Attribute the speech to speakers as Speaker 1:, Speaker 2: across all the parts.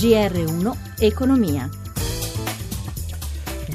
Speaker 1: GR1 Economia.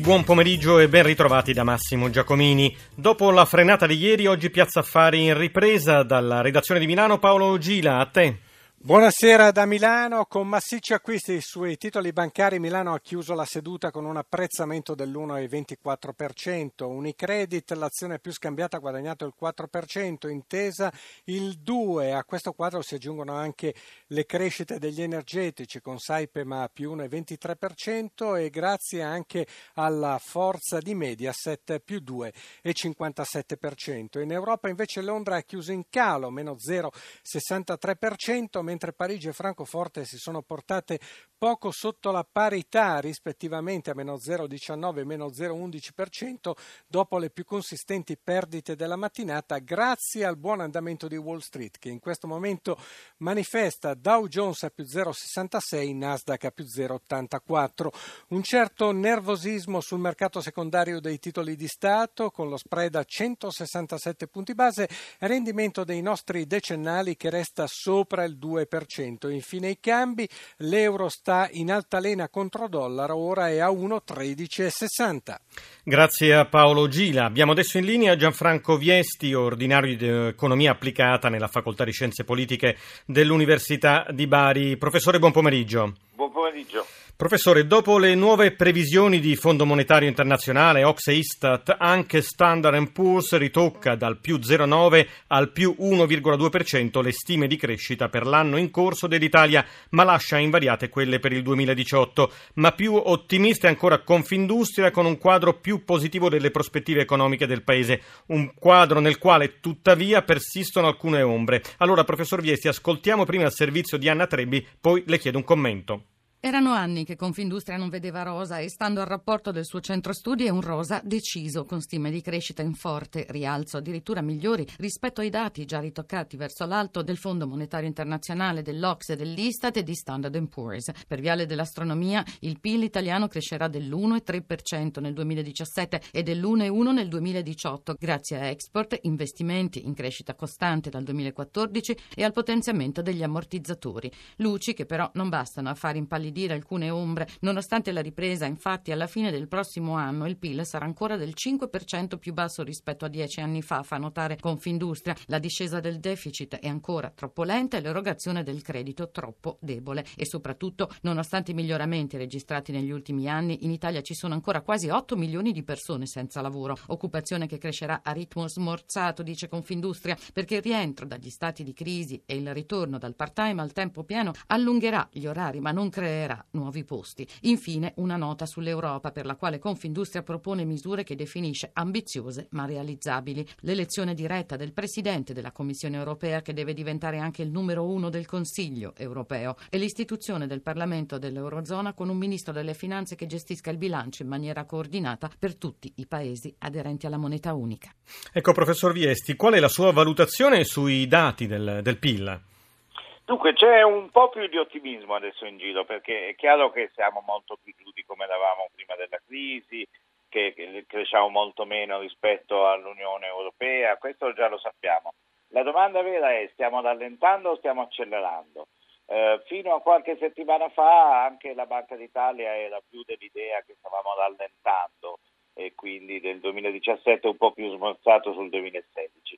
Speaker 2: Buon pomeriggio e ben ritrovati da Massimo Giacomini. Dopo la frenata di ieri, oggi Piazza Affari in ripresa dalla redazione di Milano. Paolo Gila, a te.
Speaker 3: Buonasera da Milano. Con massicci acquisti sui titoli bancari, Milano ha chiuso la seduta con un apprezzamento dell'1,24%. Unicredit, l'azione più scambiata, ha guadagnato il 4%, intesa il 2%. A questo quadro si aggiungono anche le crescite degli energetici con Saipema più 1,23% e grazie anche alla forza di Mediaset più 2,57%. In Europa invece Londra ha chiuso in calo, meno 0,63%, mentre Parigi e Francoforte si sono portate poco sotto la parità rispettivamente a meno 0,19 e meno 0,11% dopo le più consistenti perdite della mattinata grazie al buon andamento di Wall Street che in questo momento manifesta Dow Jones a più 0,66, Nasdaq a più 0,84. Un certo nervosismo sul mercato secondario dei titoli di Stato con lo spread a 167 punti base, rendimento dei nostri decennali che resta sopra il 2%. 2%. Infine i cambi, l'euro sta in altalena contro dollaro, ora è a 1,1360.
Speaker 2: Grazie a Paolo Gila. Abbiamo adesso in linea Gianfranco Viesti, ordinario di economia applicata nella Facoltà di Scienze Politiche dell'Università di Bari. Professore, buon pomeriggio.
Speaker 4: Buon pomeriggio.
Speaker 2: Professore, dopo le nuove previsioni di Fondo Monetario Internazionale, Ox e Istat, anche Standard Poor's ritocca dal più 0,9 al più 1,2% le stime di crescita per l'anno in corso dell'Italia, ma lascia invariate quelle per il 2018. Ma più ottimista è ancora Confindustria con un quadro più positivo delle prospettive economiche del Paese, un quadro nel quale tuttavia persistono alcune ombre. Allora, professor Viesti, ascoltiamo prima il servizio di Anna Trebbi, poi le chiedo un commento.
Speaker 5: Erano anni che Confindustria non vedeva rosa e stando al rapporto del suo centro studi è un rosa deciso, con stime di crescita in forte rialzo, addirittura migliori rispetto ai dati già ritoccati verso l'alto del Fondo Monetario Internazionale, dell'Ox e dell'Istat e di Standard Poor's. Per viale dell'astronomia il PIL italiano crescerà dell'1,3% nel 2017 e dell'1,1% nel 2018 grazie a export, investimenti in crescita costante dal 2014 e al potenziamento degli ammortizzatori. Luci che però non bastano a far impallidire dire alcune ombre. Nonostante la ripresa, infatti, alla fine del prossimo anno il PIL sarà ancora del 5% più basso rispetto a dieci anni fa, fa notare Confindustria. La discesa del deficit è ancora troppo lenta e l'erogazione del credito troppo debole. E soprattutto, nonostante i miglioramenti registrati negli ultimi anni, in Italia ci sono ancora quasi 8 milioni di persone senza lavoro. Occupazione che crescerà a ritmo smorzato, dice Confindustria, perché il rientro dagli stati di crisi e il ritorno dal part-time al tempo pieno allungherà gli orari, ma non creerà creerà nuovi posti. Infine, una nota sull'Europa per la quale Confindustria propone misure che definisce ambiziose ma realizzabili. L'elezione diretta del Presidente della Commissione europea che deve diventare anche il numero uno del Consiglio europeo e l'istituzione del Parlamento dell'Eurozona con un Ministro delle Finanze che gestisca il bilancio in maniera coordinata per tutti i Paesi aderenti alla moneta unica.
Speaker 2: Ecco, professor Viesti, qual è la sua valutazione sui dati del, del PIL?
Speaker 4: Dunque c'è un po' più di ottimismo adesso in giro perché è chiaro che siamo molto più giù di come eravamo prima della crisi, che cresciamo molto meno rispetto all'Unione Europea, questo già lo sappiamo. La domanda vera è stiamo rallentando o stiamo accelerando? Eh, fino a qualche settimana fa anche la Banca d'Italia era più dell'idea che stavamo rallentando e quindi del 2017 un po' più smorzato sul 2016.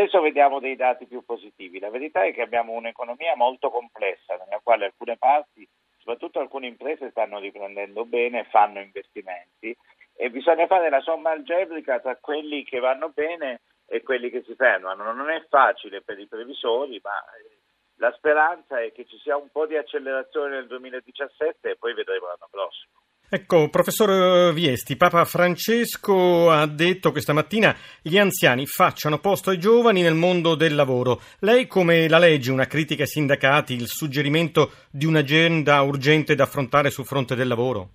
Speaker 4: Adesso vediamo dei dati più positivi. La verità è che abbiamo un'economia molto complessa, nella quale alcune parti, soprattutto alcune imprese, stanno riprendendo bene, fanno investimenti e bisogna fare la somma algebrica tra quelli che vanno bene e quelli che si fermano. Non è facile per i previsori, ma eh, la speranza è che ci sia un po' di accelerazione nel 2017 e poi vedremo l'anno prossimo.
Speaker 2: Ecco, professor Viesti, Papa Francesco ha detto questa mattina gli anziani facciano posto ai giovani nel mondo del lavoro. Lei come la legge una critica ai sindacati, il suggerimento di un'agenda urgente da affrontare sul fronte del lavoro?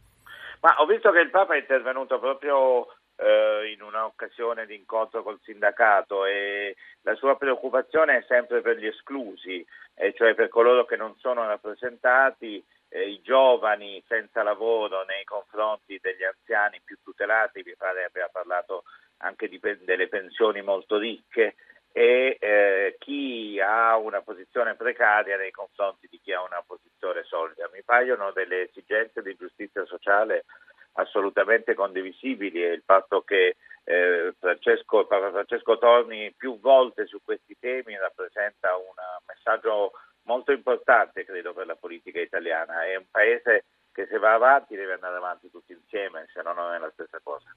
Speaker 4: Ma ho visto che il Papa è intervenuto proprio eh, in un'occasione di incontro col sindacato e la sua preoccupazione è sempre per gli esclusi, eh, cioè per coloro che non sono rappresentati eh, i giovani senza lavoro nei confronti degli anziani più tutelati, mi pare abbia parlato anche di, delle pensioni molto ricche e eh, chi ha una posizione precaria nei confronti di chi ha una posizione solida. Mi paiono delle esigenze di giustizia sociale assolutamente condivisibili e il fatto che eh, Francesco, Papa Francesco torni più volte su questi temi rappresenta un messaggio molto importante, credo, per la politica italiana. È un paese che se va avanti deve andare avanti tutti insieme, se no non è la stessa cosa.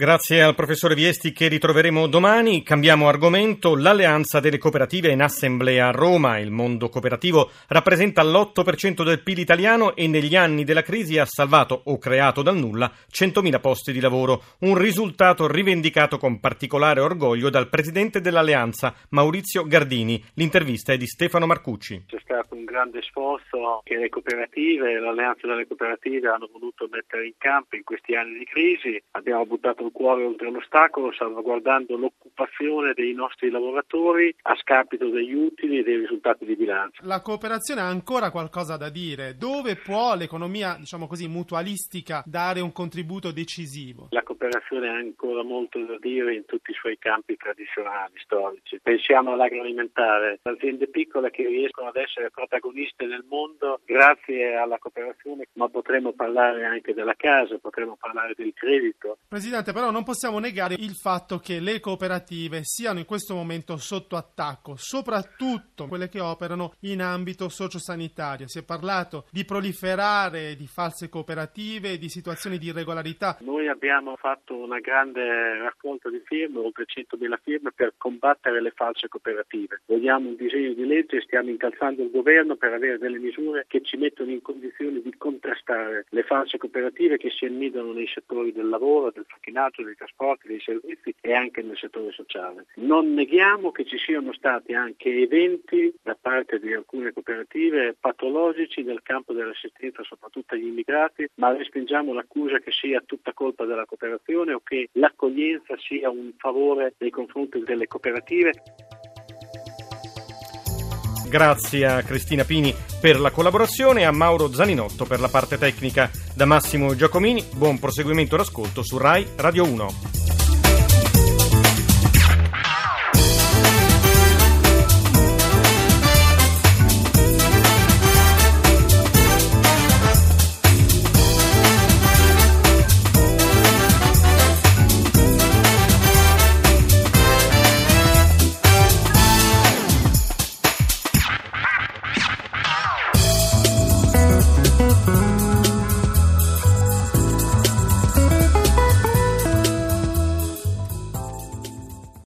Speaker 2: Grazie al professore Viesti che ritroveremo domani. Cambiamo argomento. L'alleanza delle cooperative in assemblea a Roma. Il mondo cooperativo rappresenta l'8% del PIL italiano e negli anni della crisi ha salvato o creato dal nulla 100.000 posti di lavoro. Un risultato rivendicato con particolare orgoglio dal presidente dell'alleanza Maurizio Gardini. L'intervista è di Stefano Marcucci.
Speaker 6: C'è stato un grande sforzo che le cooperative, l'alleanza delle cooperative hanno voluto mettere in campo in questi anni di crisi. Abbiamo buttato il cuore oltre l'ostacolo, salvaguardando l'occupazione dei nostri lavoratori a scapito degli utili e dei risultati di bilancio.
Speaker 7: La cooperazione ha ancora qualcosa da dire. Dove può l'economia, diciamo così, mutualistica dare un contributo decisivo?
Speaker 6: La cooperazione ha ancora molto da dire in tutti i suoi campi tradizionali, storici. Pensiamo all'agroalimentare, aziende piccole che riescono ad essere protagoniste nel mondo grazie alla cooperazione, ma potremmo parlare anche della casa, potremmo parlare del credito.
Speaker 7: Presidente, però non possiamo negare il fatto che le cooperative siano in questo momento sotto attacco, soprattutto quelle che operano in ambito sociosanitario. Si è parlato di proliferare di false cooperative, di situazioni di irregolarità.
Speaker 6: Noi abbiamo fatto una grande raccolta di firme, oltre 100.000 firme, per combattere le false cooperative. Vogliamo un disegno di legge e stiamo incalzando il governo per avere delle misure che ci mettono in condizioni di contrastare le false cooperative che si annidano nei settori del lavoro, del facchinaggio, dei trasporti, dei servizi e anche nel settore sociale. Non neghiamo che ci siano stati anche eventi da parte di alcune cooperative patologici nel campo dell'assistenza soprattutto agli immigrati, ma respingiamo l'accusa che sia tutta colpa della cooperazione o che l'accoglienza sia un favore nei confronti delle cooperative.
Speaker 2: Grazie a Cristina Pini per la collaborazione e a Mauro Zaninotto per la parte tecnica. Da Massimo Giacomini, buon proseguimento d'ascolto su RAI Radio 1.